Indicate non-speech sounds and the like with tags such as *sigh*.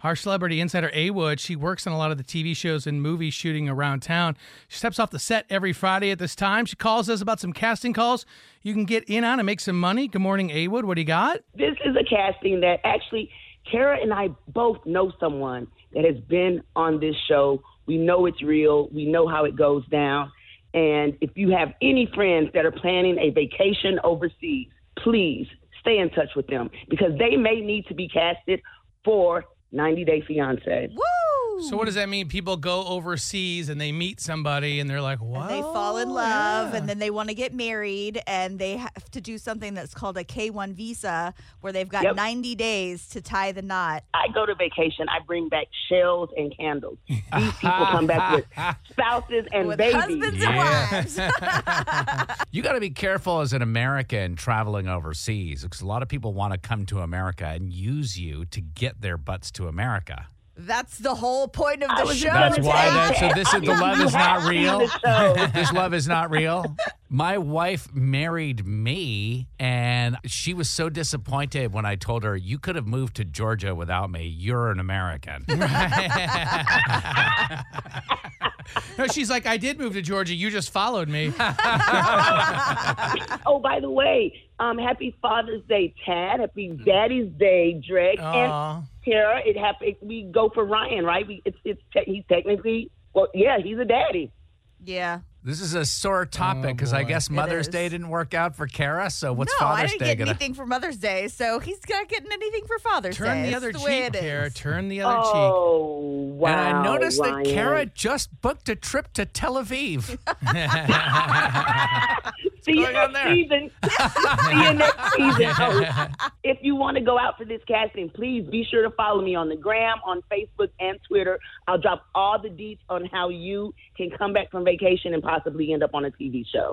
Our celebrity insider A Wood, she works on a lot of the TV shows and movies shooting around town. She steps off the set every Friday at this time. She calls us about some casting calls you can get in on and make some money. Good morning, A Wood. What do you got? This is a casting that actually Kara and I both know someone that has been on this show. We know it's real. We know how it goes down. And if you have any friends that are planning a vacation overseas, please stay in touch with them because they may need to be casted for 90 Day Fiance. Woo! So what does that mean? People go overseas and they meet somebody and they're like, "What?" And they fall in love and then they want to get married and they have to do something that's called a K1 visa where they've got Yep. 90 days to tie the knot. I go to vacation, I bring back shells and candles. These *laughs* people come back with spouses and With babies. husbands Yeah. and wives. *laughs* *laughs* You got to be careful as an American traveling overseas because a lot of people want to come to America and use you to get their butts to America. That's the whole point of the was show. That's gonna why say that- so this is- the *laughs* love is not real? *laughs* this love is not real. *laughs* My wife married me, and she was so disappointed when I told her, You could have moved to Georgia without me. You're an American. no, she's like, "I did move to Georgia. You just followed me." oh, by the way, um, happy Father's Day, Tad. Happy Daddy's Day, Drake. Aw. And Tara, it happened. We go for Ryan, right? We, it's, it's te- he's technically, well, yeah, he's a daddy. yeah. This is a sore topic oh, because I guess Mother's is. Day didn't work out for Kara. So what's no, I Father's didn't Day get gonna? anything for Mother's Day, so he's not getting anything for Father's Turn Day. the It's other the way cheek, Kara. Turn the other cheek. Oh, wow. And I noticed Ryan. that Kara just booked a trip to Tel Aviv. *laughs* See you next there? season. See you next season. If you want to go out for this casting, please be sure to follow me on the gram, on Facebook, and Twitter. I'll drop all the deets on how you can come back from vacation and possibly end up on a TV show.